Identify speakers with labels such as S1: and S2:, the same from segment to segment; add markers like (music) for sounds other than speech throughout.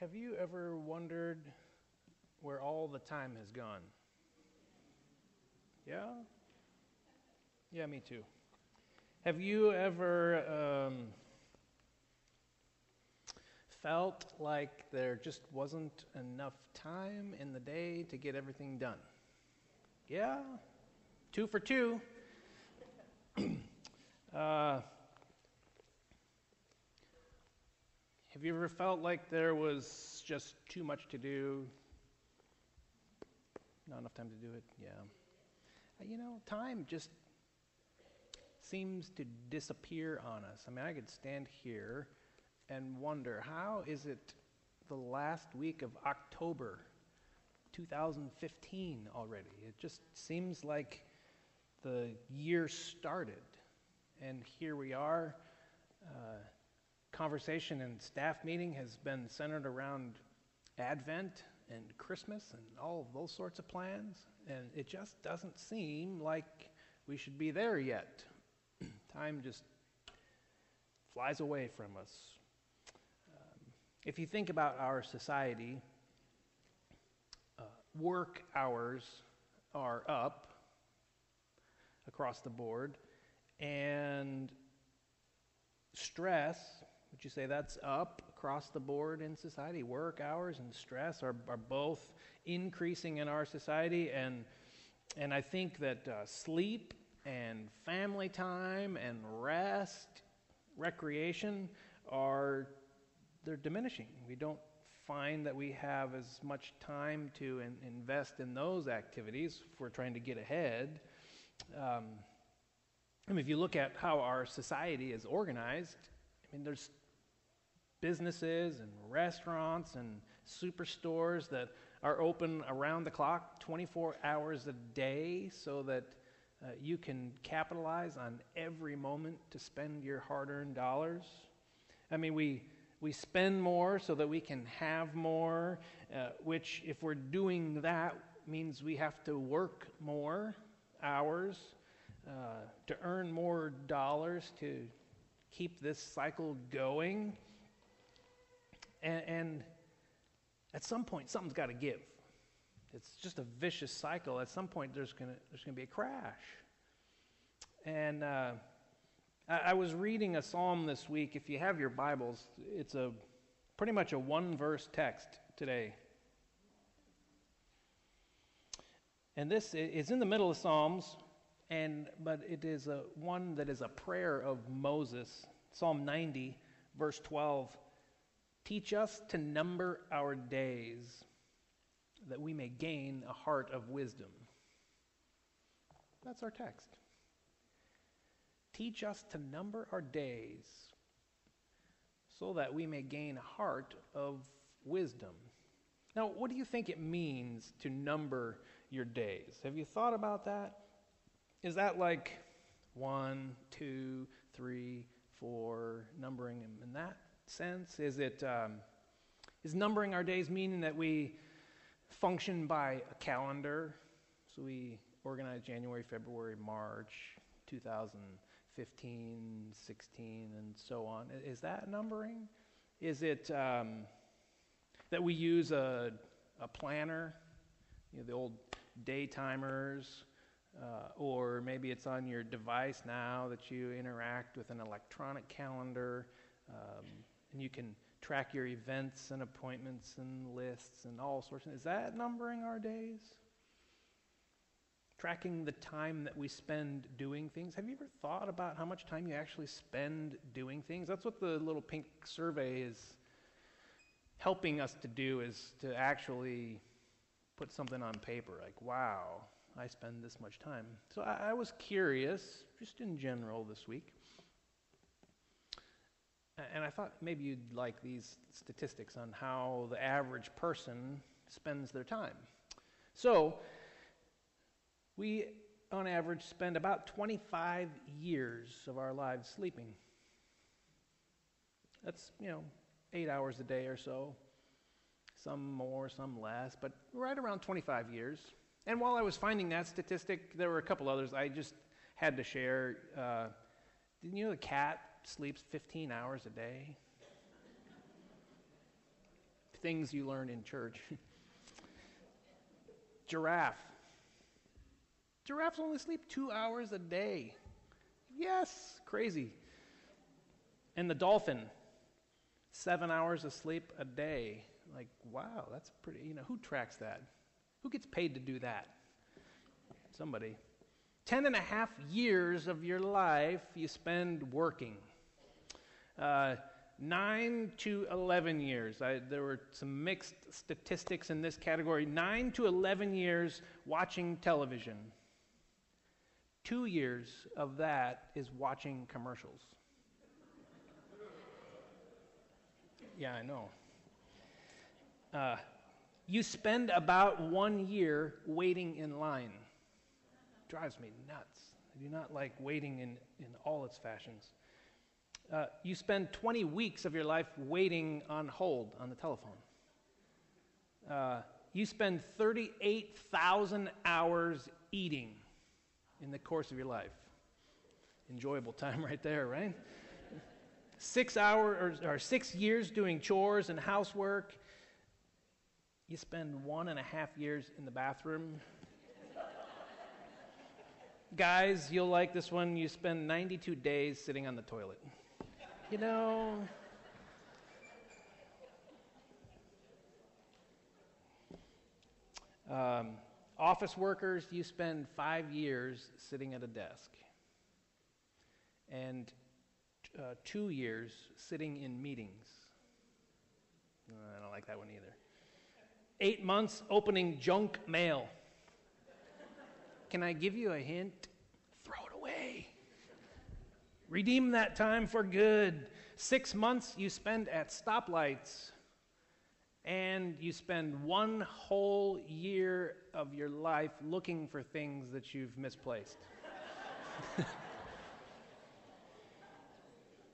S1: Have you ever wondered where all the time has gone? Yeah? Yeah, me too. Have you ever um, felt like there just wasn't enough time in the day to get everything done? Yeah? Two for two. (clears throat) uh, Have you ever felt like there was just too much to do? Not enough time to do it? Yeah. Uh, you know, time just seems to disappear on us. I mean, I could stand here and wonder how is it the last week of October 2015 already? It just seems like the year started. And here we are. Uh, conversation and staff meeting has been centered around Advent and Christmas and all of those sorts of plans, and it just doesn't seem like we should be there yet. (clears throat) Time just flies away from us. Um, if you think about our society, uh, work hours are up across the board, and stress would you say that's up across the board in society? Work hours and stress are, are both increasing in our society, and, and I think that uh, sleep and family time and rest, recreation are they're diminishing. We don't find that we have as much time to in, invest in those activities if we're trying to get ahead. Um, I mean, if you look at how our society is organized, I mean, there's businesses and restaurants and superstores that are open around the clock 24 hours a day so that uh, you can capitalize on every moment to spend your hard earned dollars. I mean, we, we spend more so that we can have more, uh, which, if we're doing that, means we have to work more hours uh, to earn more dollars to keep this cycle going. And, and at some point, something's got to give. It's just a vicious cycle. At some point, there's going there's gonna be a crash. And uh, I, I was reading a psalm this week. If you have your Bibles, it's a pretty much a one verse text today. And this is in the middle of Psalms, and but it is a one that is a prayer of Moses. Psalm 90, verse 12. Teach us to number our days that we may gain a heart of wisdom. That's our text. Teach us to number our days so that we may gain a heart of wisdom. Now, what do you think it means to number your days? Have you thought about that? Is that like one, two, three, four, numbering them in that sense? Is it um, is numbering our days meaning that we function by a calendar? So we organize January, February, March, 2015, 16, and so on. Is that numbering? Is it um, that we use a, a planner, you know, the old day timers, uh, or maybe it's on your device now that you interact with an electronic calendar? Um, and you can track your events and appointments and lists and all sorts of Is that numbering our days? Tracking the time that we spend doing things. Have you ever thought about how much time you actually spend doing things? That's what the little pink survey is helping us to do is to actually put something on paper like, wow, I spend this much time. So I, I was curious, just in general this week and I thought maybe you'd like these statistics on how the average person spends their time. So, we, on average, spend about 25 years of our lives sleeping. That's, you know, eight hours a day or so. Some more, some less, but right around 25 years. And while I was finding that statistic, there were a couple others I just had to share. Uh, you know the cat sleeps 15 hours a day? things you learn in church. (laughs) Giraffe. Giraffes only sleep two hours a day. Yes, crazy. And the dolphin, seven hours of sleep a day. Like, wow, that's pretty, you know, who tracks that? Who gets paid to do that? Somebody. Ten and a half years of your life you spend working. Uh, nine to 11 years. I, there were some mixed statistics in this category. Nine to 11 years watching television. Two years of that is watching commercials. (laughs) yeah, I know. Uh, you spend about one year waiting in line. Drives me nuts. I do not like waiting in, in all its fashions. Uh, you spend 20 weeks of your life waiting on hold on the telephone. Uh, you spend 38,000 hours eating in the course of your life. Enjoyable time (laughs) right there, right? six hours or, or six years doing chores and housework. You spend one and a half years in the bathroom. Guys, you'll like this one. You spend 92 days sitting on the toilet. You know, um, office workers, you spend five years sitting at a desk. And uh, two years sitting in meetings. I don't like that one either. Eight months opening junk mail. Can I give you a hint? Redeem that time for good. Six months you spend at stoplights, and you spend one whole year of your life looking for things that you've misplaced. (laughs)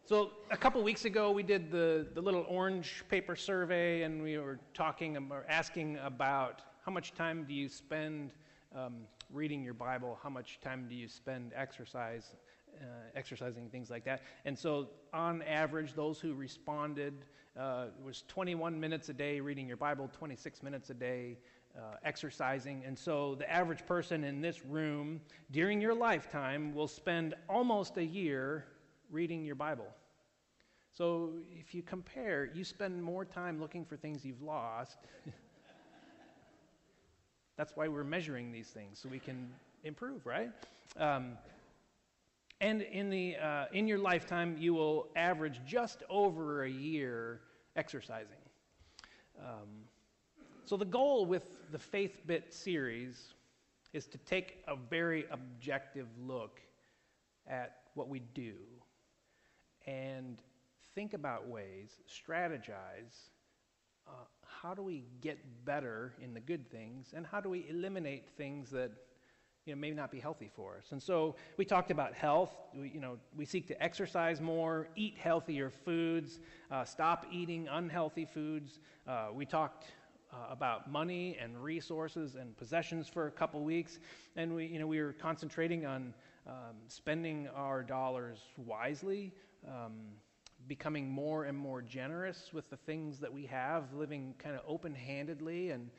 S1: So a couple weeks ago, we did the, the little orange paper survey, and we were talking or asking about how much time do you spend um, reading your Bible, how much time do you spend exercise, uh, exercising, things like that. And so, on average, those who responded uh, was 21 minutes a day reading your Bible, 26 minutes a day uh, exercising. And so, the average person in this room during your lifetime will spend almost a year reading your Bible. So if you compare, you spend more time looking for things you've lost. (laughs) That's why we're measuring these things, so we can improve, right? Um, and in, the, uh, in your lifetime, you will average just over a year exercising. Um, so the goal with the Faith Bit series is to take a very objective look at what we do and think about ways, strategize. Uh, how do we get better in the good things, and how do we eliminate things that you know, may not be healthy for us? And so we talked about health. We, you know, we seek to exercise more, eat healthier foods, uh, stop eating unhealthy foods. Uh, we talked uh, about money and resources and possessions for a couple weeks, and we, you know, we were concentrating on um, spending our dollars wisely, um, becoming more and more generous with the things that we have, living kind of open-handedly and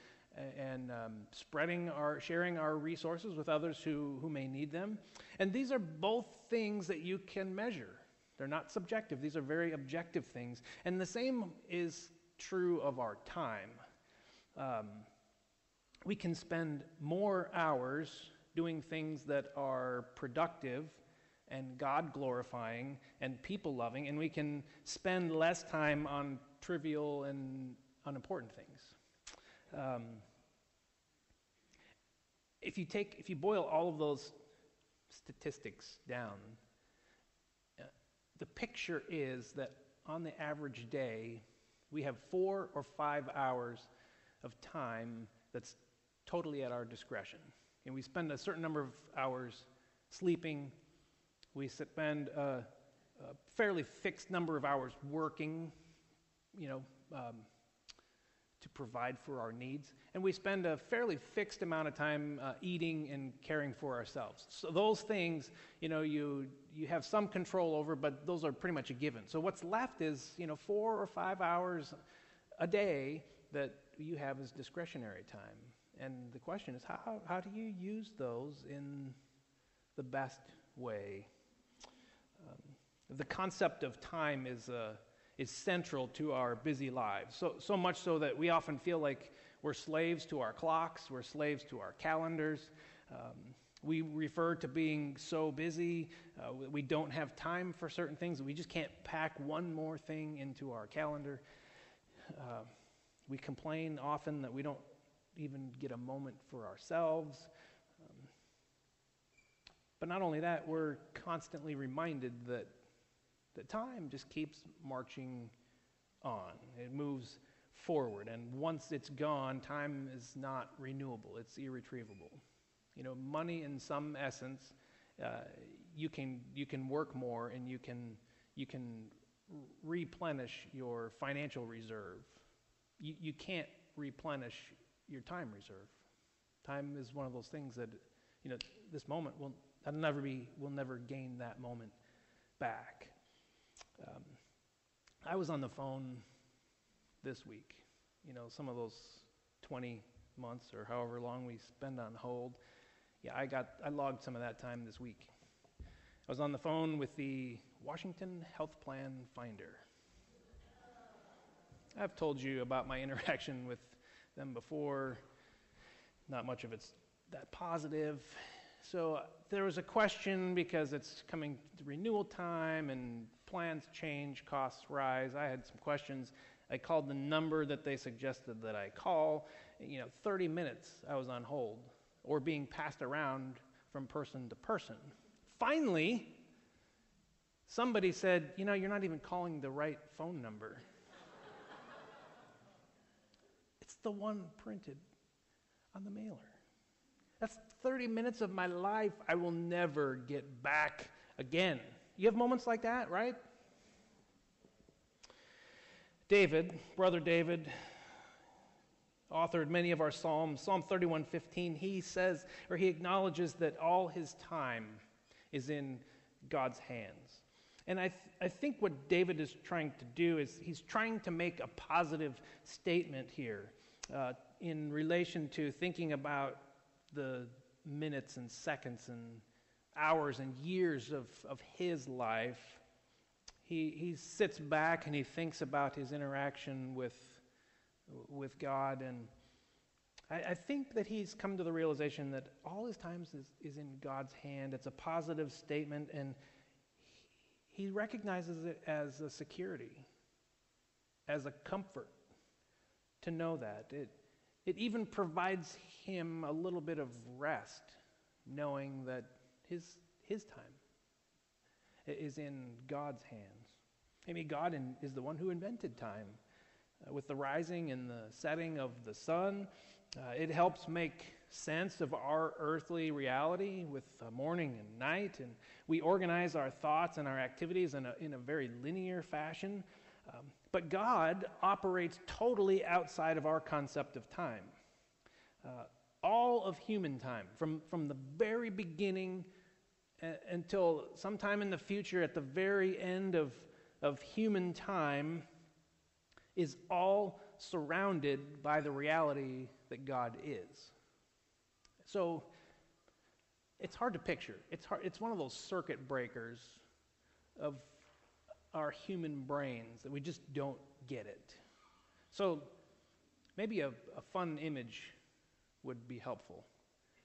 S1: and um, spreading our sharing our resources with others who, who may need them. And these are both things that you can measure. They're not subjective. These are very objective things. And the same is true of our time. Um, we can spend more hours doing things that are productive and God glorifying and people loving, and we can spend less time on trivial and unimportant things. Um, if you take, if you boil all of those statistics down, uh, the picture is that on the average day, we have four or five hours of time that's totally at our discretion. And we spend a certain number of hours sleeping, we spend a, a fairly fixed number of hours working, you know, um, to provide for our needs. And we spend a fairly fixed amount of time uh, eating and caring for ourselves. So those things, you know, you, you have some control over, but those are pretty much a given. So what's left is, you know, four or five hours a day that you have as discretionary time. And the question is, how, how do you use those in the best way? Um, the concept of time is, uh, is central to our busy lives, so, so much so that we often feel like we're slaves to our clocks, we're slaves to our calendars. Um, we refer to being so busy, uh, we don't have time for certain things. We just can't pack one more thing into our calendar. Uh, we complain often that we don't even get a moment for ourselves. Um, but not only that, we're constantly reminded that, that time just keeps marching on. It moves forward. And once it's gone, time is not renewable, it's irretrievable. You know, money in some essence, uh, you, can, you can work more and you can, you can replenish your financial reserve. You, you can't replenish your time reserve. Time is one of those things that, you know, this moment will that'll never be, will never gain that moment back. Um, I was on the phone this week. You know, some of those 20 months or however long we spend on hold. Yeah, I got I logged some of that time this week. I was on the phone with the Washington Health Plan Finder. I've told you about my (laughs) interaction with them before. Not much of it's that positive. So uh, there was a question because it's coming to renewal time and plans change, costs rise. I had some questions. I called the number that they suggested that I call. You know, 30 minutes I was on hold or being passed around from person to person. Finally, somebody said, You know, you're not even calling the right phone number. (laughs) It's the one printed on the mailer. That's 30 minutes of my life I will never get back again. You have moments like that, right? David, brother David, authored many of our psalms. Psalm 31:15, he says or he acknowledges that all his time is in God's hands. And I, th- I think what David is trying to do is he's trying to make a positive statement here uh, in relation to thinking about the minutes and seconds and hours and years of, of his life, he, he sits back and he thinks about his interaction with, with God. And I, I think that he's come to the realization that all his times is, is in God's hand. It's a positive statement, and he, he recognizes it as a security, as a comfort to know that. It, it even provides him a little bit of rest, knowing that his, his time is in God's hands. Maybe God in, is the one who invented time. Uh, with the rising and the setting of the sun, uh, it helps make sense of our earthly reality with uh, morning and night, and we organize our thoughts and our activities in a, in a very linear fashion. Um, but God operates totally outside of our concept of time. Uh, all of human time, from, from the very beginning a- until sometime in the future, at the very end of, of human time, is all surrounded by the reality that God is. So it's hard to picture. It's, hard, it's one of those circuit breakers of our human brains that we just don't get it. So maybe a, a fun image would be helpful.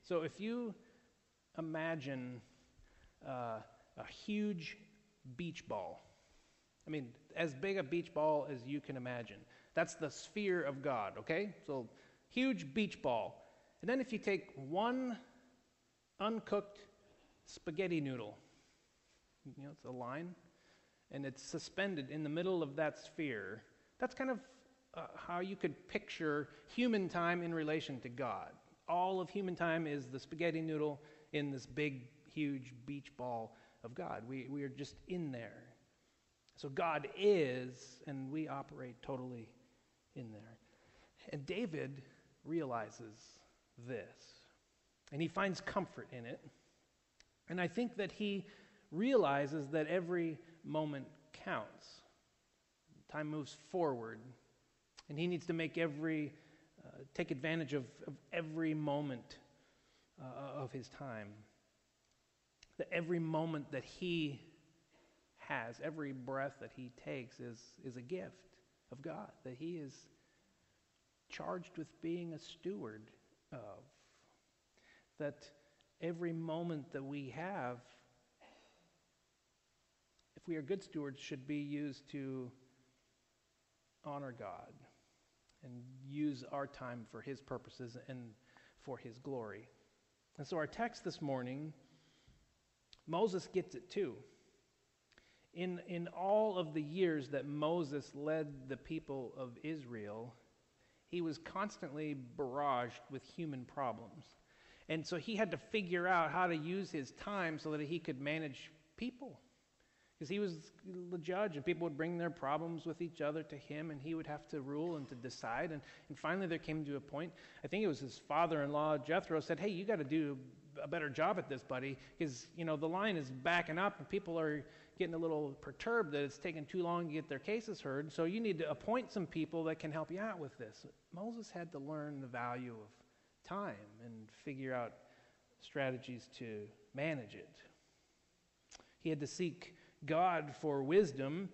S1: So if you imagine uh, a huge beach ball, I mean, as big a beach ball as you can imagine. That's the sphere of God, okay? So, huge beach ball. And then if you take one uncooked spaghetti noodle, you know, it's a line, and it's suspended in the middle of that sphere, that's kind of uh, how you could picture human time in relation to God. All of human time is the spaghetti noodle in this big, huge beach ball of God. We, we are just in there. So God is, and we operate totally in there. And David realizes this, and he finds comfort in it. And I think that he realizes that every moment counts. Time moves forward, And he needs to make every, uh, take advantage of, of every moment uh, of his time. That every moment that he has, every breath that he takes is, is a gift of God, that he is charged with being a steward of. That every moment that we have, we are good stewards, should be used to honor God and use our time for his purposes and for his glory. And so, our text this morning, Moses gets it too. In, in all of the years that Moses led the people of Israel, he was constantly barraged with human problems. And so he had to figure out how to use his time so that he could manage people. Because he was the judge, and people would bring their problems with each other to him, and he would have to rule and to decide. And, and finally, there came to a point, I think it was his father in law, Jethro, said, Hey, you got to do a better job at this, buddy, because, you know, the line is backing up, and people are getting a little perturbed that it's taking too long to get their cases heard. So you need to appoint some people that can help you out with this. Moses had to learn the value of time and figure out strategies to manage it. He had to seek God for wisdom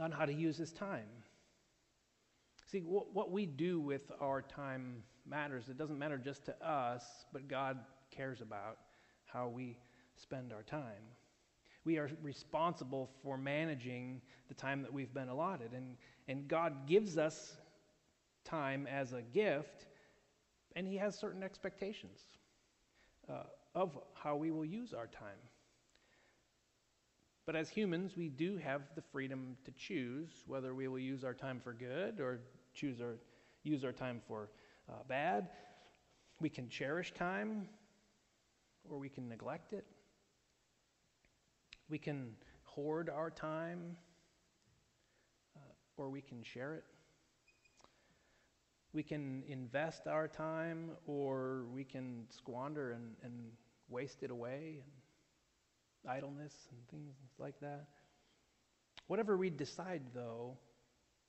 S1: on how to use his time. See, what, what we do with our time matters. It doesn't matter just to us, but God cares about how we spend our time we are responsible for managing the time that we've been allotted. And, and God gives us time as a gift, and He has certain expectations uh, of how we will use our time. But as humans, we do have the freedom to choose whether we will use our time for good or choose or use our time for uh, bad. We can cherish time or we can neglect it. We can hoard our time, uh, or we can share it. We can invest our time, or we can squander and, and waste it away, and idleness and things like that. Whatever we decide, though,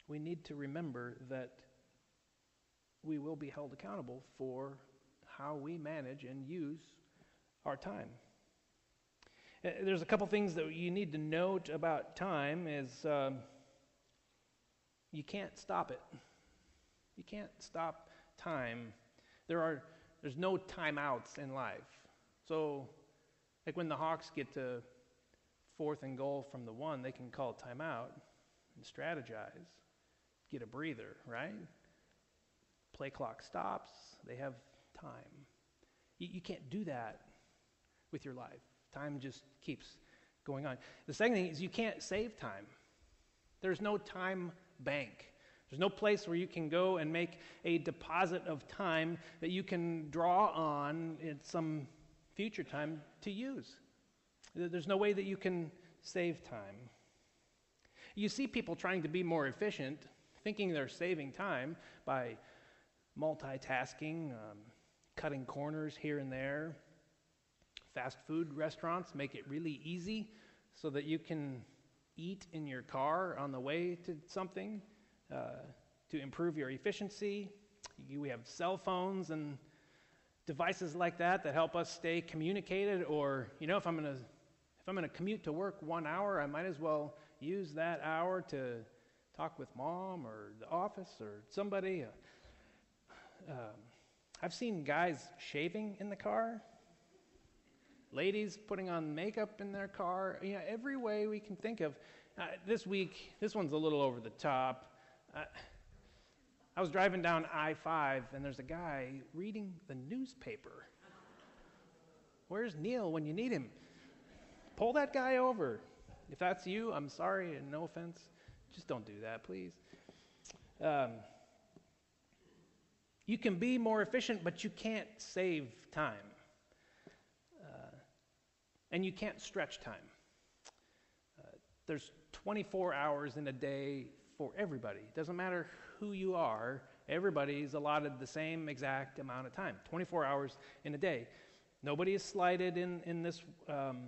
S1: we need to remember that we will be held accountable for how we manage and use our time. Uh, there's a couple things that you need to note about time is um, you can't stop it. You can't stop time. There are there's no timeouts in life. So, like when the Hawks get to fourth and goal from the one, they can call timeout and strategize, get a breather, right? Play clock stops. They have time. You, you can't do that with your life. Time just keeps going on. The second thing is you can't save time. There's no time bank. There's no place where you can go and make a deposit of time that you can draw on at some future time to use. There's no way that you can save time. You see people trying to be more efficient, thinking they're saving time by multitasking, um, cutting corners here and there, Fast food restaurants make it really easy so that you can eat in your car on the way to something uh, to improve your efficiency. We have cell phones and devices like that that help us stay communicated. Or, you know, if I'm going to if I'm going to commute to work one hour, I might as well use that hour to talk with mom or the office or somebody. Uh, um, I've seen guys shaving in the car ladies putting on makeup in their car, you know, every way we can think of. Uh, this week, this one's a little over the top. Uh, I was driving down I 5, and there's a guy reading the newspaper. Where's Neil when you need him? Pull that guy over. If that's you, I'm sorry and no offense. Just don't do that, please. Um, you can be more efficient, but you can't save time and you can't stretch time. Uh, there's 24 hours in a day for everybody. It doesn't matter who you are, everybody's allotted the same exact amount of time 24 hours in a day. Nobody is slighted in, in this, um,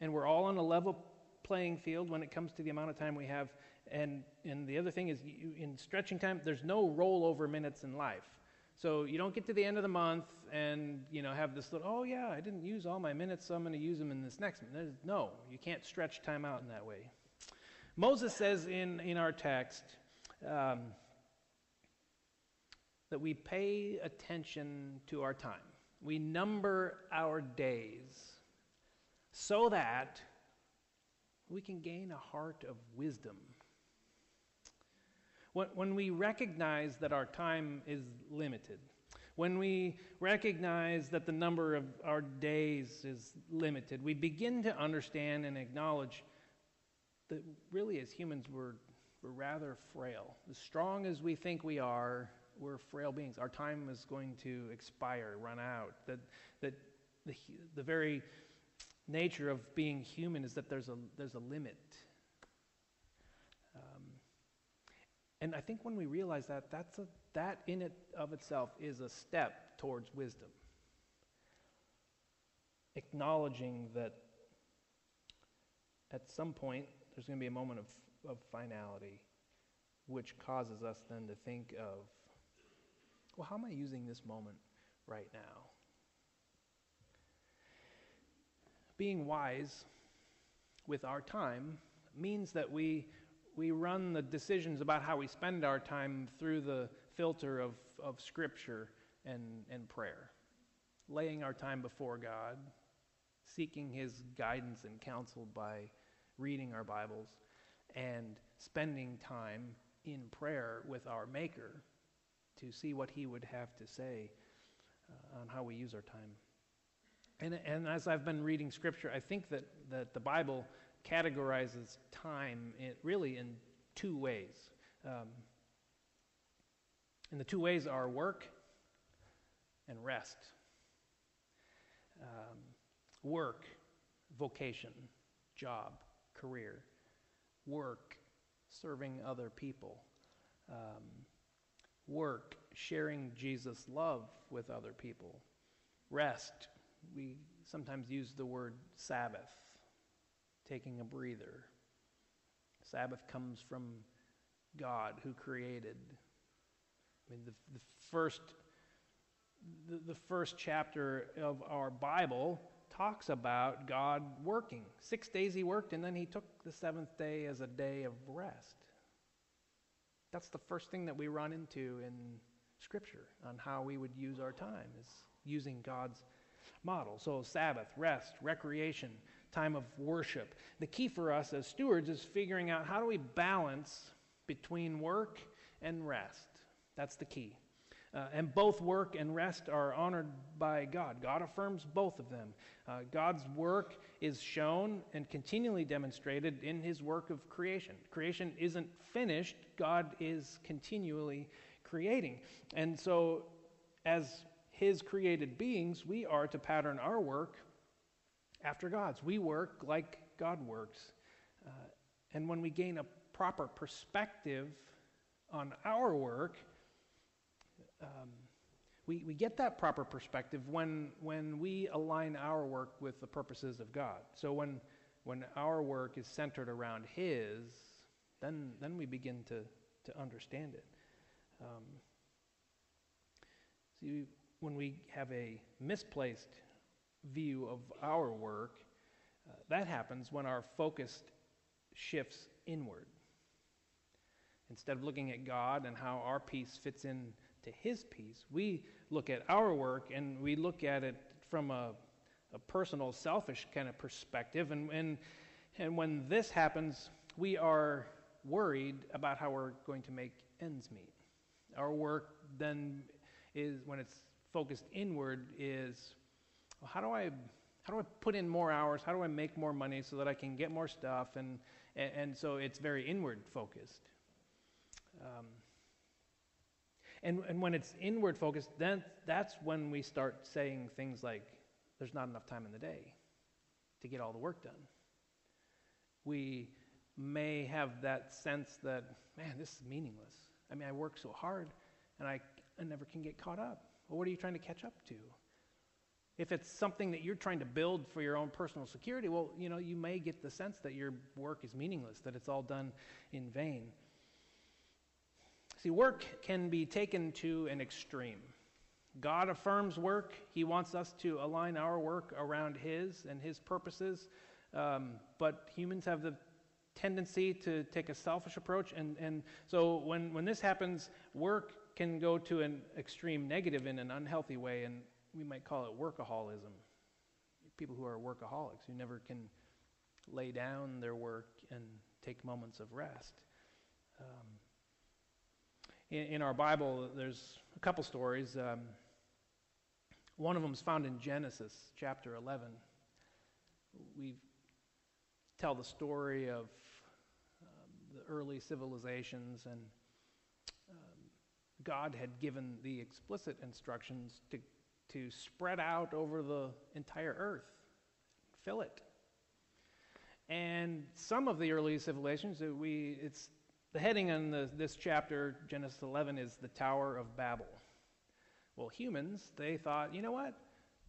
S1: and we're all on a level playing field when it comes to the amount of time we have And, and the other thing is, you, in stretching time, there's no rollover minutes in life. So you don't get to the end of the month and you know have this little, oh yeah, I didn't use all my minutes, so I'm going to use them in this next. There's, no, you can't stretch time out in that way. Moses says in, in our text um, that we pay attention to our time. We number our days so that we can gain a heart of wisdom. When, we recognize that our time is limited, when we recognize that the number of our days is limited, we begin to understand and acknowledge that really, as humans, we're, we're rather frail. As strong as we think we are, we're frail beings. Our time is going to expire, run out. That, that the, the very nature of being human is that there's a, there's a limit. Um, and I think when we realize that, that's a, that in it of itself is a step towards wisdom. Acknowledging that at some point there's going to be a moment of, of finality, which causes us then to think of, well, how am I using this moment right now? Being wise with our time means that we, we run the decisions about how we spend our time through the filter of, of Scripture and, and prayer, laying our time before God, seeking His guidance and counsel by reading our Bibles, and spending time in prayer with our Maker to see what He would have to say uh, on how we use our time. And, and as I've been reading Scripture, I think that, that the Bible categorizes time in, really in two ways. Um, and the two ways are work and rest. Um, work, vocation, job career, work, serving other people, um, work, sharing Jesus' love with other people, rest. We sometimes use the word Sabbath, taking a breather. Sabbath comes from God who created. I mean, the, the first the, the first chapter of our Bible talks about God working. Six days he worked, and then he took the seventh day as a day of rest. That's the first thing that we run into in Scripture on how we would use our time, is using God's model. So, Sabbath, rest, recreation, time of worship. The key for us as stewards is figuring out how do we balance between work and rest. That's the key. Uh, and both work and rest are honored by God. God affirms both of them. Uh, God's work is shown and continually demonstrated in his work of creation. Creation isn't finished, God is continually creating. And so, as his created beings, we are to pattern our work after God's. We work like God works. Uh, and when we gain a proper perspective on our work, um, we, we get that proper perspective when, when we align our work with the purposes of God. So when, when our work is centered around His, then, then we begin to, to understand it. Um, see, when we have a misplaced view of our work, uh, that happens when our focus shifts inward. Instead of looking at God and how our piece fits in to his piece. We look at our work and we look at it from a, a personal, selfish kind of perspective. And, and, and when this happens, we are worried about how we're going to make ends meet. Our work then is, when it's focused inward, is well, how do I how do I put in more hours? How do I make more money so that I can get more stuff? And, and, and so it's very inward focused. Um, and, and when it's inward focused, then that's when we start saying things like, there's not enough time in the day to get all the work done. We may have that sense that, man, this is meaningless. I mean, I work so hard and I, I never can get caught up. Well, what are you trying to catch up to? If it's something that you're trying to build for your own personal security, well, you know, you may get the sense that your work is meaningless, that it's all done in vain. See, work can be taken to an extreme. God affirms work. He wants us to align our work around His and His purposes. Um, but humans have the tendency to take a selfish approach. And, and so when, when this happens, work can go to an extreme negative in an unhealthy way. And we might call it workaholism. People who are workaholics, who never can lay down their work and take moments of rest. Um, in, in, our Bible, there's a couple stories. Um, one of them is found in Genesis chapter 11. We tell the story of um, the early civilizations, and um, God had given the explicit instructions to to spread out over the entire earth, fill it. And some of the early civilizations, we, it's the heading on the, this chapter, Genesis 11, is the Tower of Babel. Well, humans, they thought, you know what?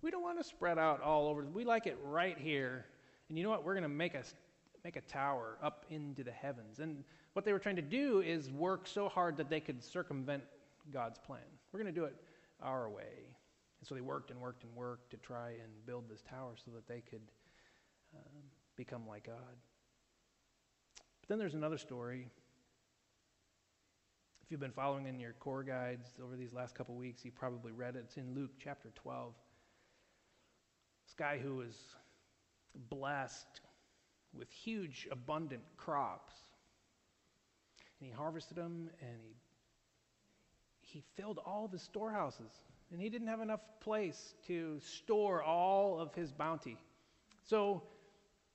S1: We don't want to spread out all over. We like it right here. And you know what? We're going to make a, make a tower up into the heavens. And what they were trying to do is work so hard that they could circumvent God's plan. We're going to do it our way. And so they worked and worked and worked to try and build this tower so that they could um, become like God. But then there's another story. If you've been following in your core guides over these last couple weeks, you probably read it. It's in Luke chapter 12. This guy who was blessed with huge, abundant crops. And he harvested them and he, he filled all of his storehouses and he didn't have enough place to store all of his bounty. So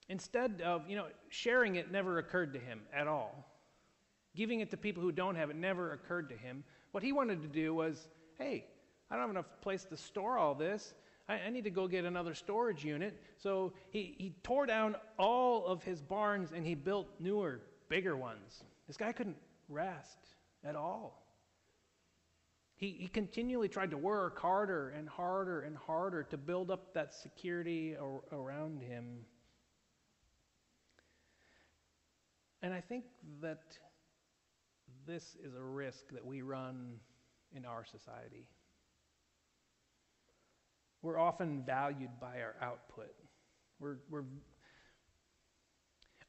S1: instead of, you know, sharing it never occurred to him at all. Giving it to people who don't have it never occurred to him. What he wanted to do was, hey, I don't have enough place to store all this. I, I need to go get another storage unit. So he, he tore down all of his barns and he built newer, bigger ones. This guy couldn't rest at all. He, he continually tried to work harder and harder and harder to build up that security ar- around him. And I think that this is a risk that we run in our society. We're often valued by our output. We're, we're,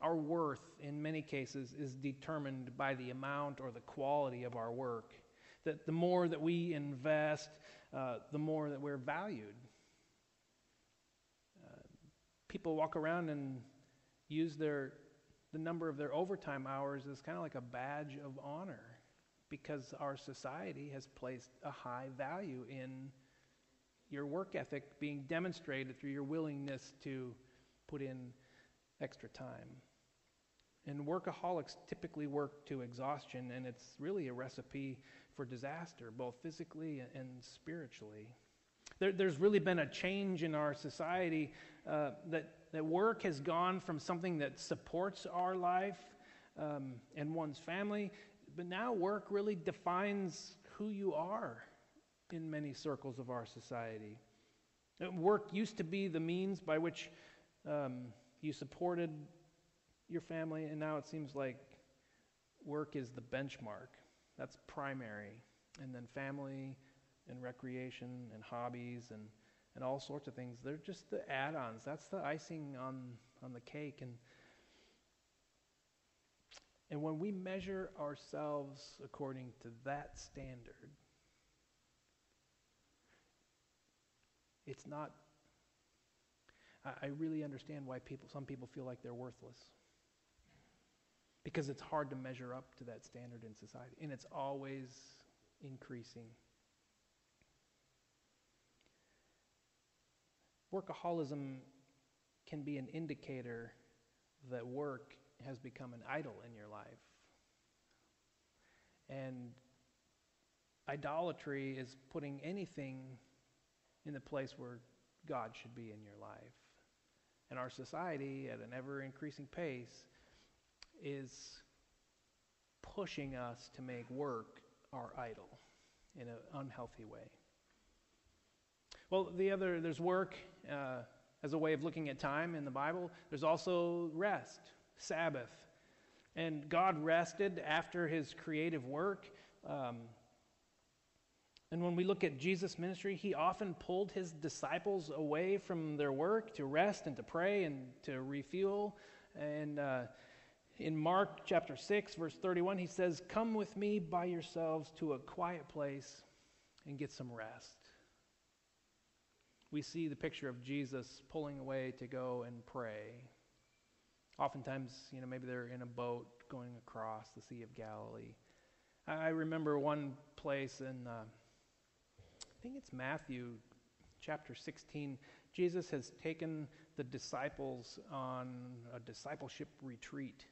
S1: our worth, in many cases, is determined by the amount or the quality of our work that the more that we invest, uh, the more that we're valued. Uh, people walk around and use their the number of their overtime hours as kind of like a badge of honor because our society has placed a high value in your work ethic being demonstrated through your willingness to put in extra time. And workaholics typically work to exhaustion, and it's really a recipe for disaster, both physically and spiritually. There, there's really been a change in our society uh, that, that work has gone from something that supports our life um, and one's family, but now work really defines who you are in many circles of our society. Uh, work used to be the means by which um, you supported your family, and now it seems like work is the benchmark. That's primary. And then family and recreation and hobbies and, and all sorts of things. They're just the add ons. That's the icing on, on the cake. And, and when we measure ourselves according to that standard, it's not. I, I really understand why people, some people feel like they're worthless because it's hard to measure up to that standard in society, and it's always increasing. Workaholism can be an indicator that work has become an idol in your life. And idolatry is putting anything in the place where God should be in your life. And our society, at an ever increasing pace, is pushing us to make work our idol in an unhealthy way. Well, the other, there's work uh, as a way of looking at time in the Bible. There's also rest, Sabbath. And God rested after his creative work. Um, and when we look at Jesus' ministry, he often pulled his disciples away from their work to rest and to pray and to refuel. And uh, in Mark chapter 6, verse 31, he says, Come with me by yourselves to a quiet place and get some rest. We see the picture of Jesus pulling away to go and pray. Oftentimes, you know, maybe they're in a boat going across the Sea of Galilee. I remember one place in. Uh, I think it's Matthew chapter 16. Jesus has taken the disciples on a discipleship retreat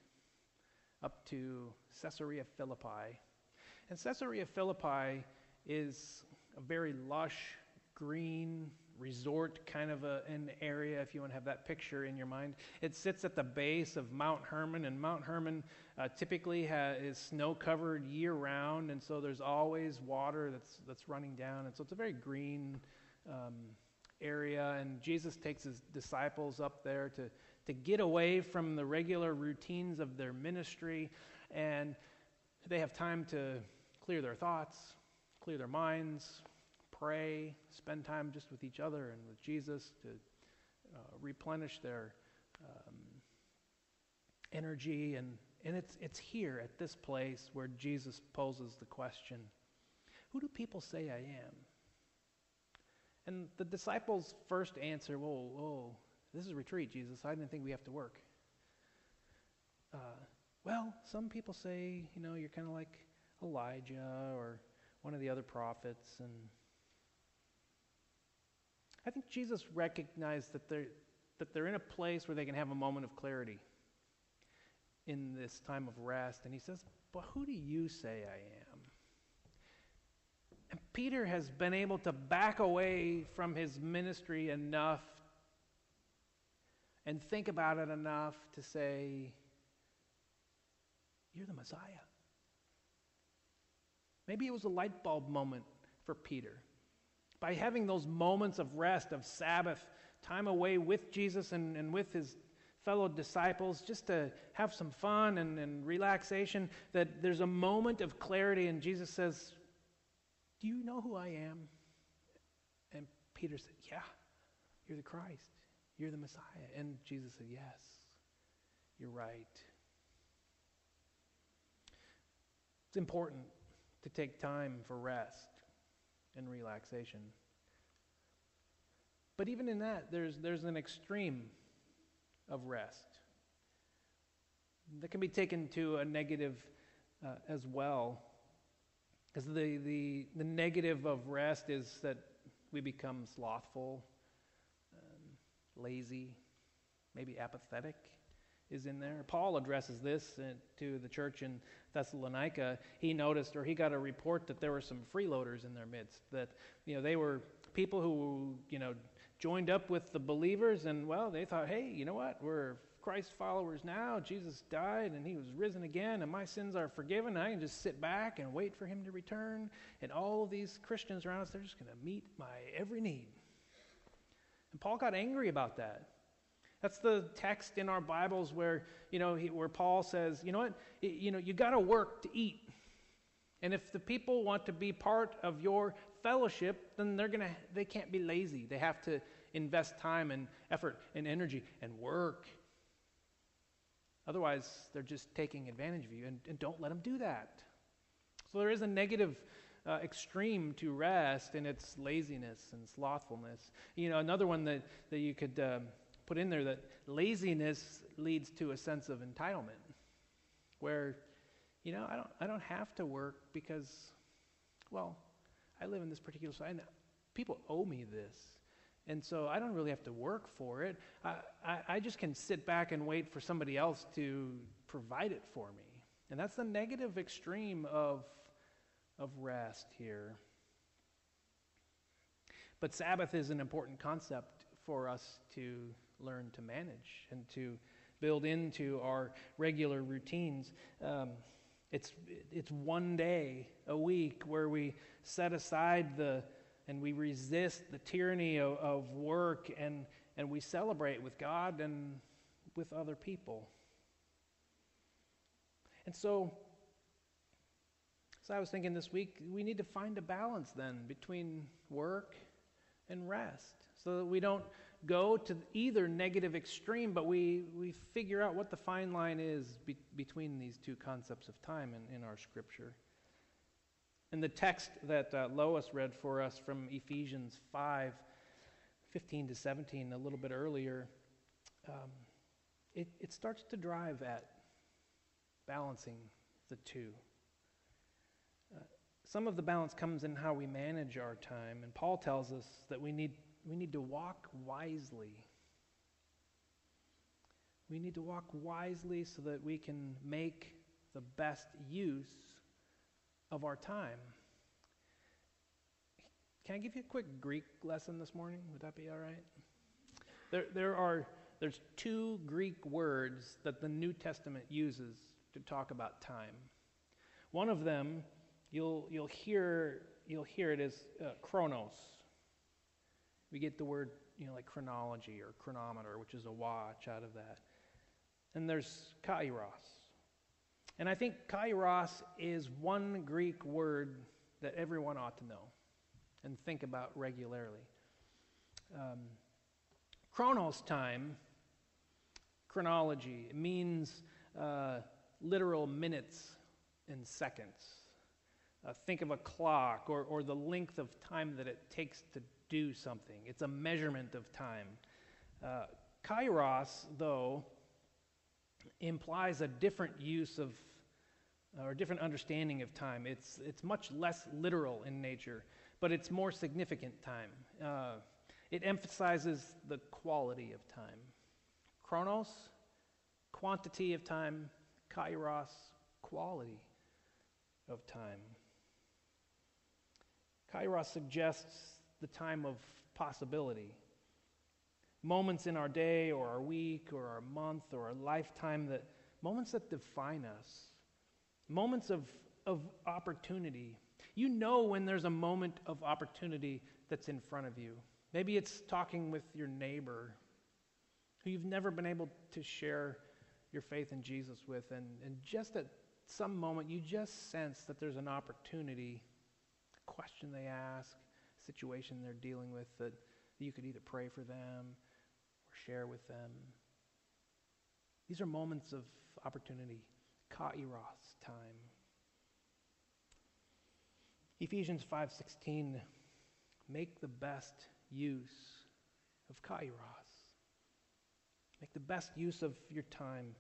S1: up to Caesarea Philippi. And Caesarea Philippi is a very lush, green, resort kind of a, an area, if you want to have that picture in your mind. It sits at the base of Mount Hermon, and Mount Hermon uh, typically ha- is snow covered year round, and so there's always water that's, that's running down. And so it's a very green um, area, and Jesus takes his disciples up there to, to get away from the regular routines of their ministry, and they have time to clear their thoughts, clear their minds, pray, spend time just with each other and with Jesus to uh, replenish their um, energy. And, and it's, it's here at this place where Jesus poses the question Who do people say I am? And the disciples' first answer, Whoa, whoa, this is a retreat, Jesus. I didn't think we have to work. Uh, well, some people say, you know, you're kind of like Elijah or one of the other prophets, and I think Jesus recognized that they're, that they're in a place where they can have a moment of clarity in this time of rest. And he says, But who do you say I am? And Peter has been able to back away from his ministry enough and think about it enough to say, You're the Messiah. Maybe it was a light bulb moment for Peter by having those moments of rest, of Sabbath, time away with Jesus and, and with his fellow disciples, just to have some fun and, and relaxation, that there's a moment of clarity, and Jesus says, Do you know who I am? And Peter said, Yeah, you're the Christ. You're the Messiah. And Jesus said, Yes, you're right. It's important to take time for rest and relaxation. But even in that, there's, there's an extreme of rest that can be taken to a negative uh, as well. Because the, the, the negative of rest is that we become slothful, um, lazy, maybe apathetic is in there. Paul addresses this uh, to the church in Thessalonica. He noticed, or he got a report that there were some freeloaders in their midst. That you know they were people who you know joined up with the believers, and well, they thought, hey, you know what? We're Christ followers now. Jesus died and he was risen again, and my sins are forgiven. I can just sit back and wait for him to return. And all of these Christians around us, they're just going to meet my every need. And Paul got angry about that. That's the text in our Bibles where, you know, he, where Paul says, you know what, you know, you got to work to eat. And if the people want to be part of your fellowship, then they're to they can't be lazy. They have to invest time and effort and energy and work. Otherwise, they're just taking advantage of you and, and don't let them do that. So there is a negative uh, extreme to rest and it's laziness and slothfulness. You know, another one that, that you could um, put in there that laziness leads to a sense of entitlement, where, you know, I don't, I don't have to work because, well, I live in this particular side. People owe me this. And so I don't really have to work for it. I, I, I, just can sit back and wait for somebody else to provide it for me. And that's the negative extreme of, of rest here. But Sabbath is an important concept for us to learn to manage and to build into our regular routines. Um, it's, it's one day a week where we set aside the, and we resist the tyranny of, of work and, and we celebrate with God and with other people. And so, as I was thinking this week, we need to find a balance then between work and rest so that we don't go to either negative extreme, but we, we figure out what the fine line is be, between these two concepts of time in, in our scripture. In the text that uh, Lois read for us from Ephesians 5 15 to 17, a little bit earlier, um, it, it starts to drive at balancing the two. Uh, some of the balance comes in how we manage our time, and Paul tells us that we need, we need to walk wisely. We need to walk wisely so that we can make the best use of our time. Can I give you a quick Greek lesson this morning? Would that be all right? There, there are there's two Greek words that the New Testament uses to talk about time. One of them, you'll, you'll, hear, you'll hear it uh, chronos. We get the word, you know, like chronology or chronometer, which is a watch out of that. And there's kairos. And I think kairos is one Greek word that everyone ought to know and think about regularly. Um, chronos time, chronology, means uh, literal minutes and seconds. Uh, think of a clock or, or the length of time that it takes to do something. It's a measurement of time. Uh, kairos, though, implies a different use of or different understanding of time. It's, it's much less literal in nature, but it's more significant time. Uh, it emphasizes the quality of time. Chronos, quantity of time, kairos, quality of time. Kairos suggests the time of possibility. Moments in our day or our week or our month or our lifetime that moments that define us. Moments of, of opportunity. You know when there's a moment of opportunity that's in front of you. Maybe it's talking with your neighbor who you've never been able to share your faith in Jesus with. And, and just at some moment, you just sense that there's an opportunity, a question they ask, situation they're dealing with that you could either pray for them or share with them. These are moments of opportunity, kairos time. Ephesians 5:16 make the best use of kairos. Make the best use of your time.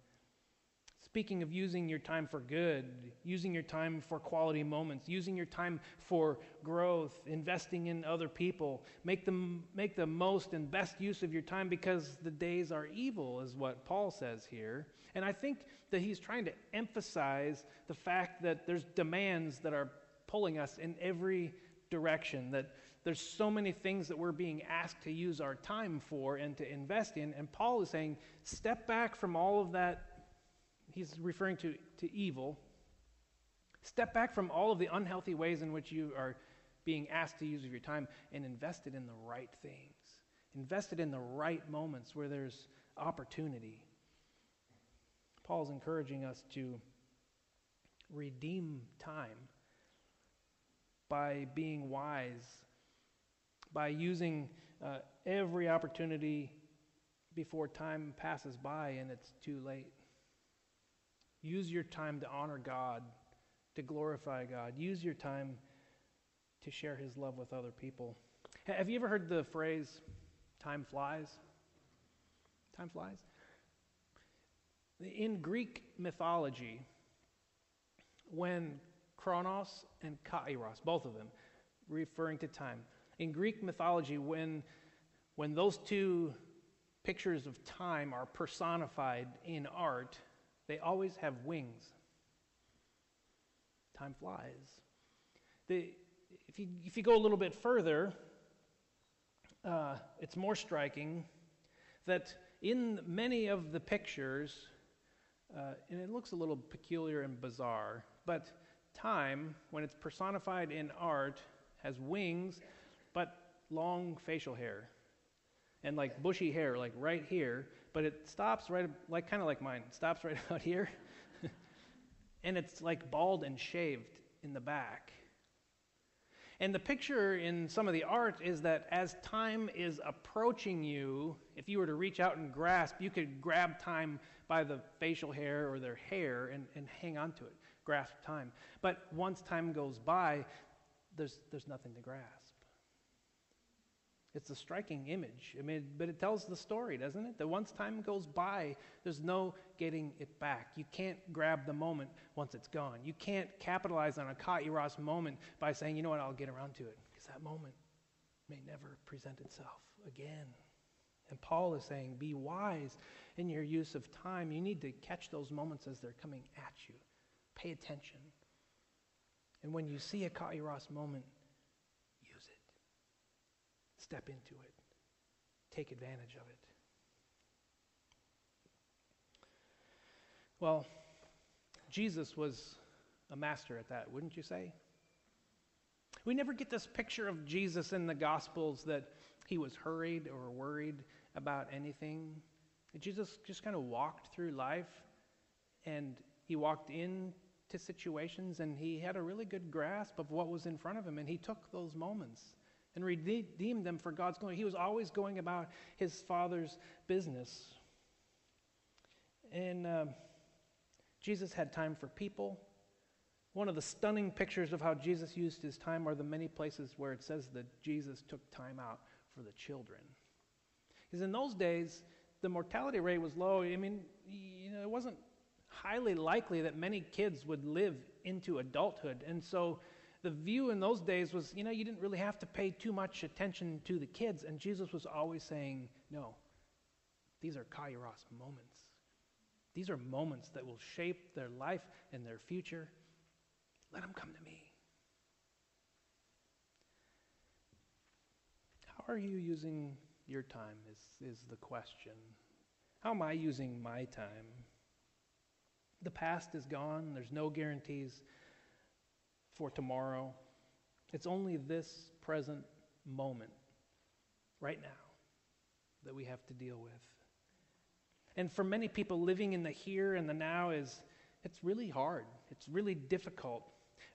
S1: Speaking of using your time for good, using your time for quality moments, using your time for growth, investing in other people, make, them, make the most and best use of your time because the days are evil, is what Paul says here. And I think that he's trying to emphasize the fact that there's demands that are pulling us in every direction, that there's so many things that we're being asked to use our time for and to invest in. And Paul is saying, step back from all of that. He's referring to, to evil. Step back from all of the unhealthy ways in which you are being asked to use of your time and invest it in the right things. Invest it in the right moments where there's opportunity. Paul's encouraging us to redeem time by being wise by using uh, every opportunity before time passes by and it's too late. Use your time to honor God, to glorify God. Use your time to share His love with other people. Have you ever heard the phrase, time flies? Time flies? In Greek mythology, when Kronos and kairos, both of them, referring to time, in Greek mythology, when, when those two pictures of time are personified in art, they always have wings. Time flies. If, you, if you go a little bit further, uh, it's more striking that in many of the pictures, uh, and it looks a little peculiar and bizarre, but time, when it's personified in art, has wings but long facial hair and like bushy hair, like right here, but it stops right, like kind of like mine, stops right (laughs) out here. and it's like bald and shaved in the back. And the picture in some of the art is that as time is approaching you, if you were to reach out and grasp, you could grab time by the facial hair or their hair and, and hang on to it, grasp time. But once time goes by, there's, there's nothing to grasp. It's a striking image. I mean, but it tells the story, doesn't it? That once time goes by, there's no getting it back. You can't grab the moment once it's gone. You can't capitalize on a kairos moment by saying, you know what, I'll get around to it. Because that moment may never present itself again. And Paul is saying, be wise in your use of time. You need to catch those moments as they're coming at you. Pay attention. And when you see a kairos moment, Step into it, take advantage of it. Well, Jesus was a master at that, wouldn't you say? We never get this picture of Jesus in the Gospels that he was hurried or worried about anything. Jesus just kind of walked through life and he walked into situations and he had a really good grasp of what was in front of him and he took those moments and redeemed them for God's glory. He was always going about his Father's business. And uh, Jesus had time for people. One of the stunning pictures of how Jesus used his time are the many places where it says that Jesus took time out for the children. Because in those days, the mortality rate was low. I mean, you know, it wasn't highly likely that many kids would live into adulthood. And so the view in those days was, you know, you didn't really have to pay too much attention to the kids. And Jesus was always saying, no, these are kairos moments. These are moments that will shape their life and their future. Let them come to me. How are you using your time? Is, is the question. How am I using my time? The past is gone, there's no guarantees for tomorrow. It's only this present moment, right now, that we have to deal with. And for many people, living in the here and the now is it's really hard. It's really difficult.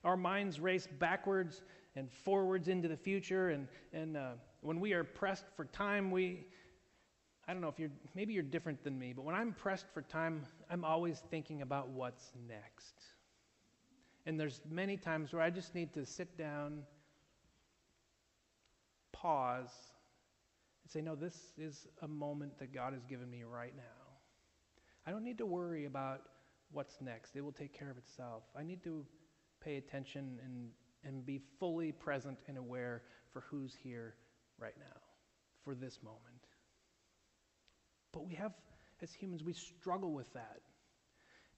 S1: Our minds race backwards and forwards into the future, and, and uh, when we are pressed for time, we, I don't know if you're, maybe you're different than me, but when I'm pressed for time, I'm always thinking about what's next. And there's many times where I just need to sit down, pause, and say, No, this is a moment that God has given me right now. I don't need to worry about what's next, it will take care of itself. I need to pay attention and, and be fully present and aware for who's here right now, for this moment. But we have, as humans, we struggle with that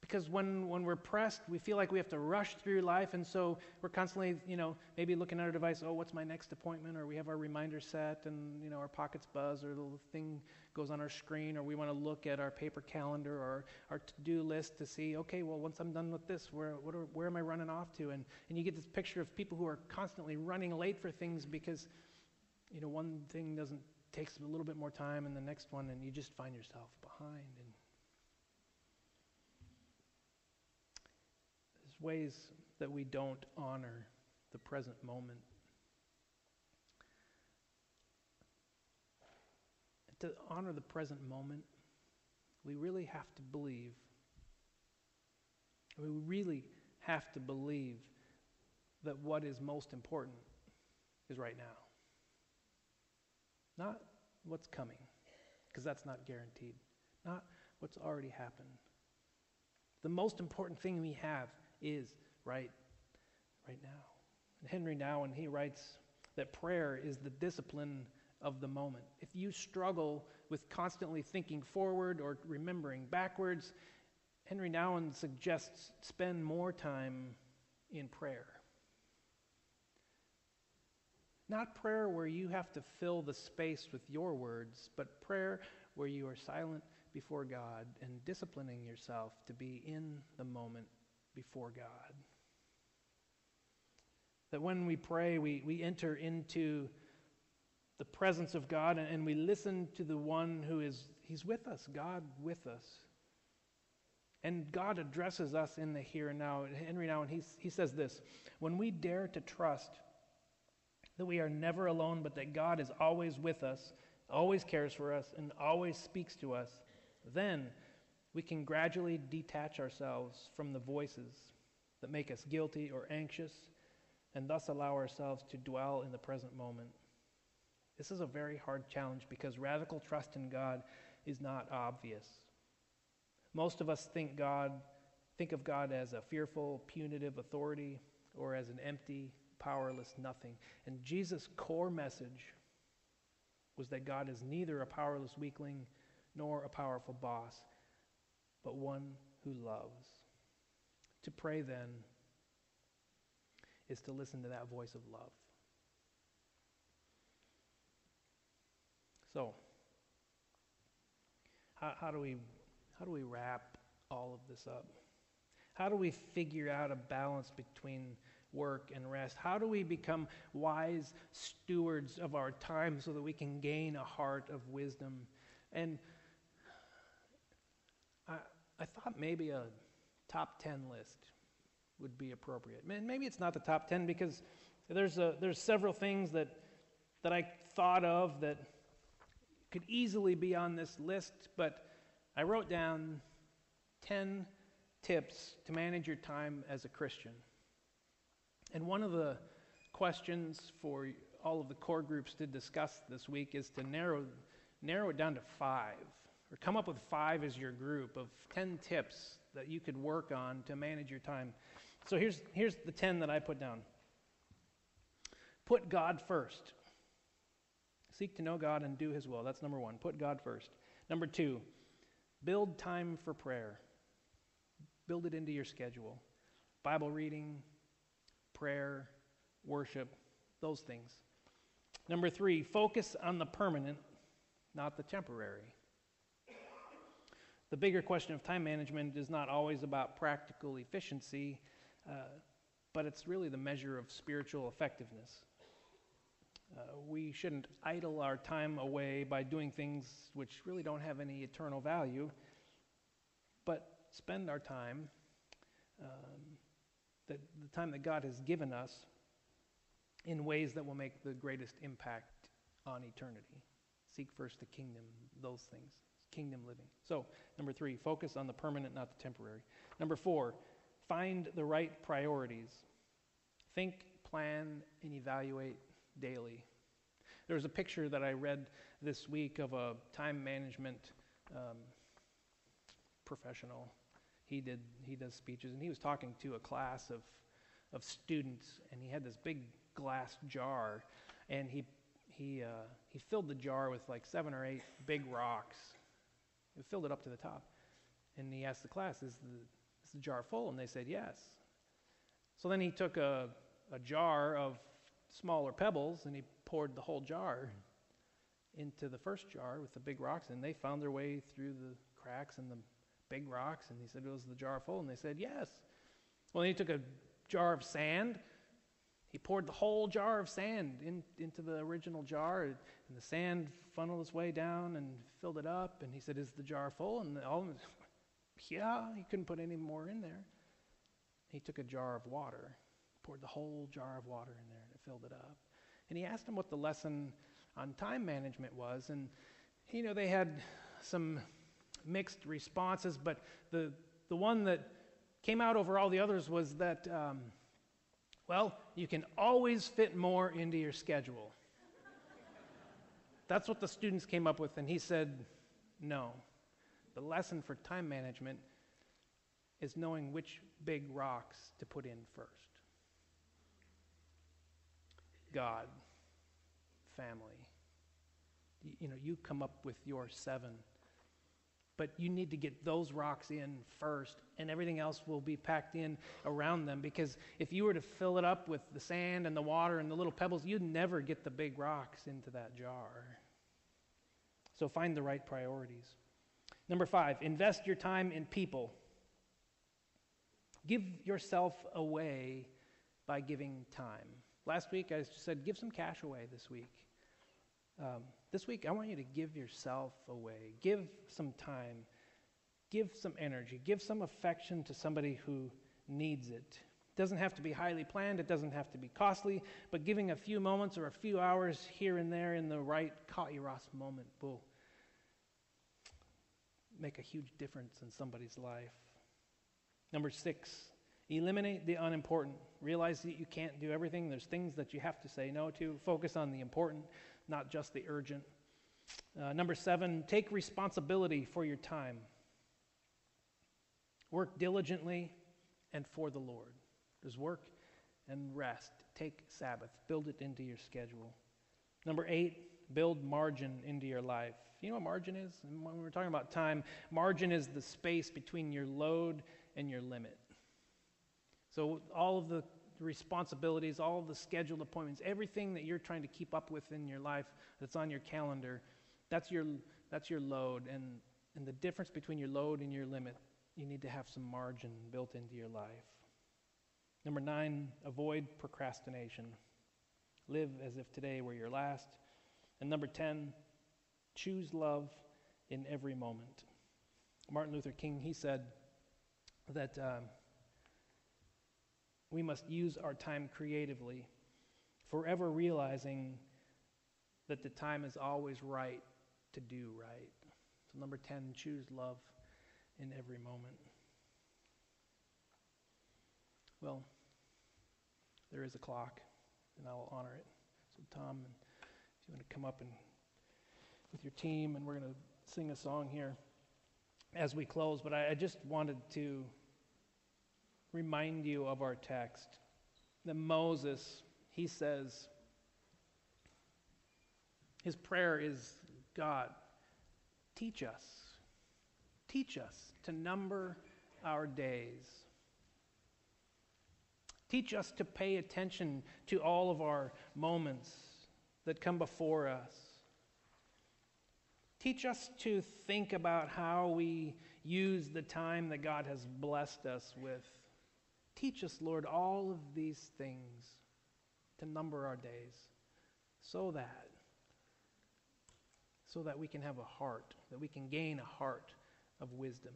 S1: because when, when we're pressed, we feel like we have to rush through life, and so we're constantly, you know, maybe looking at our device, oh, what's my next appointment? Or we have our reminder set, and, you know, our pockets buzz, or the little thing goes on our screen, or we want to look at our paper calendar or our to-do list to see, okay, well, once I'm done with this, where, are, where am I running off to? And, and you get this picture of people who are constantly running late for things because, you know, one thing doesn't takes a little bit more time, and the next one, and you just find yourself behind. And ways that we don't honor the present moment. To honor the present moment, we really have to believe. We really have to believe that what is most important is right now. Not what's coming, because that's not guaranteed. Not what's already happened. The most important thing we have is right, right now. And Henry Nouwen, he writes that prayer is the discipline of the moment. If you struggle with constantly thinking forward or remembering backwards, Henry Nouwen suggests spend more time in prayer. Not prayer where you have to fill the space with your words, but prayer where you are silent before God and disciplining yourself to be in the moment before God. That when we pray, we, we enter into the presence of God and we listen to the one who is he's with us, God with us. And God addresses us in the here and now. Henry Nouwen, he, he says this When we dare to trust that we are never alone, but that God is always with us, always cares for us, and always speaks to us, then we can gradually detach ourselves from the voices that make us guilty or anxious, and thus allow ourselves to dwell in the present moment. This is a very hard challenge because radical trust in God is not obvious. Most of us think God think of God as a fearful, punitive authority or as an empty, powerless nothing. And Jesus' core message was that God is neither a powerless weakling nor a powerful boss, but one who loves. To pray then is to listen to that voice of love. So, how, how, do we, how do we wrap all of this up? How do we figure out a balance between work and rest? How do we become wise stewards of our time so that we can gain a heart of wisdom? And I, I thought maybe a top 10 list would be appropriate. And maybe it's not the top 10 because there's, a, there's several things that, that I thought of that could easily be on this list, but I wrote down 10 tips to manage your time as a Christian. And one of the questions for all of the core groups to discuss this week is to narrow, narrow it down to five, or come up with five as your group of 10 tips that you could work on to manage your time. So here's, here's the 10 that I put down. Put God first. Seek to know God and do His will. That's number one. Put God first. Number two, build time for prayer. Build it into your schedule. Bible reading, prayer, worship, those things. Number three, focus on the permanent, not the temporary. The bigger question of time management is not always about practical efficiency, uh, but it's really the measure of spiritual effectiveness. Uh, we shouldn't idle our time away by doing things which really don't have any eternal value, but spend our time, um, that the time that God has given us, in ways that will make the greatest impact on eternity. Seek first the kingdom, those things, kingdom living. So, number three, focus on the permanent, not the temporary. Number four, find the right priorities. Think, plan, and evaluate daily. There was a picture that I read this week of a time management um, professional. He did he does speeches, and he was talking to a class of of students, and he had this big glass jar, and he he uh, he filled the jar with like seven or eight big rocks. Filled it up to the top, and he asked the class, "Is the is the jar full?" And they said, "Yes." So then he took a a jar of smaller pebbles and he poured the whole jar into the first jar with the big rocks. And they found their way through the cracks and the big rocks. And he said was the jar full? And they said yes. Well then he took a jar of sand he poured the whole jar of sand in, into the original jar and the sand funneled its way down and filled it up and he said is the jar full and all (laughs) yeah he couldn't put any more in there he took a jar of water poured the whole jar of water in there and it filled it up. And he asked them what the lesson on time management was. And, you know, they had some mixed responses, but the, the one that came out over all the others was that, um, well, you can always fit more into your schedule. That's what the students came up with, and he said, no. The lesson for time management is knowing which big rocks to put in first. God, family. You, you know, you come up with your seven. But you need to get those rocks in first, and everything else will be packed in around them. Because if you were to fill it up with the sand and the water and the little pebbles, you'd never get the big rocks into that jar. So find the right priorities. Number five, invest your time in people. Give yourself away by giving time. Last week I said, give some cash away this week. Um, this week, I want you to give yourself away. Give some time. Give some energy. Give some affection to somebody who needs it. It doesn't have to be highly planned, it doesn't have to be costly, but giving a few moments or a few hours here and there in the right kairos moment will make a huge difference in somebody's life. Number six, eliminate the unimportant. Realize that you can't do everything. There's things that you have to say no to. Focus on the important, not just the urgent. Uh, number seven, take responsibility for your time. Work diligently and for the Lord. There's work and rest. Take Sabbath, build it into your schedule. Number eight, build margin into your life. You know what margin is? When we're talking about time, margin is the space between your load and your limit. So, all of the responsibilities, all the scheduled appointments, everything that you're trying to keep up with in your life that's on your calendar, that's your, that's your load. And, and the difference between your load and your limit, you need to have some margin built into your life. Number nine, avoid procrastination. Live as if today were your last. And number 10, choose love in every moment. Martin Luther King, he said that um, we must use our time creatively, forever realizing that the time is always right to do right. So, number 10, choose love in every moment. Well, there is a clock, and I will honor it. So, Tom, if you want to come up and with your team, and we're going to sing a song here as we close. But I, I just wanted to remind you of our text that Moses, he says, his prayer is God, teach us, teach us to number our days Teach us to pay attention to all of our moments that come before us. Teach us to think about how we use the time that God has blessed us with. Teach us, Lord, all of these things to number our days so that so that we can have a heart, that we can gain a heart of wisdom,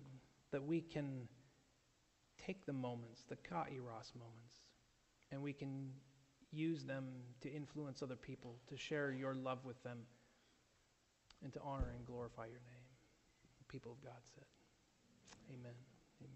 S1: that we can take the moments, the kairos moments, and we can use them to influence other people, to share your love with them, and to honor and glorify your name. The people of God said, Amen.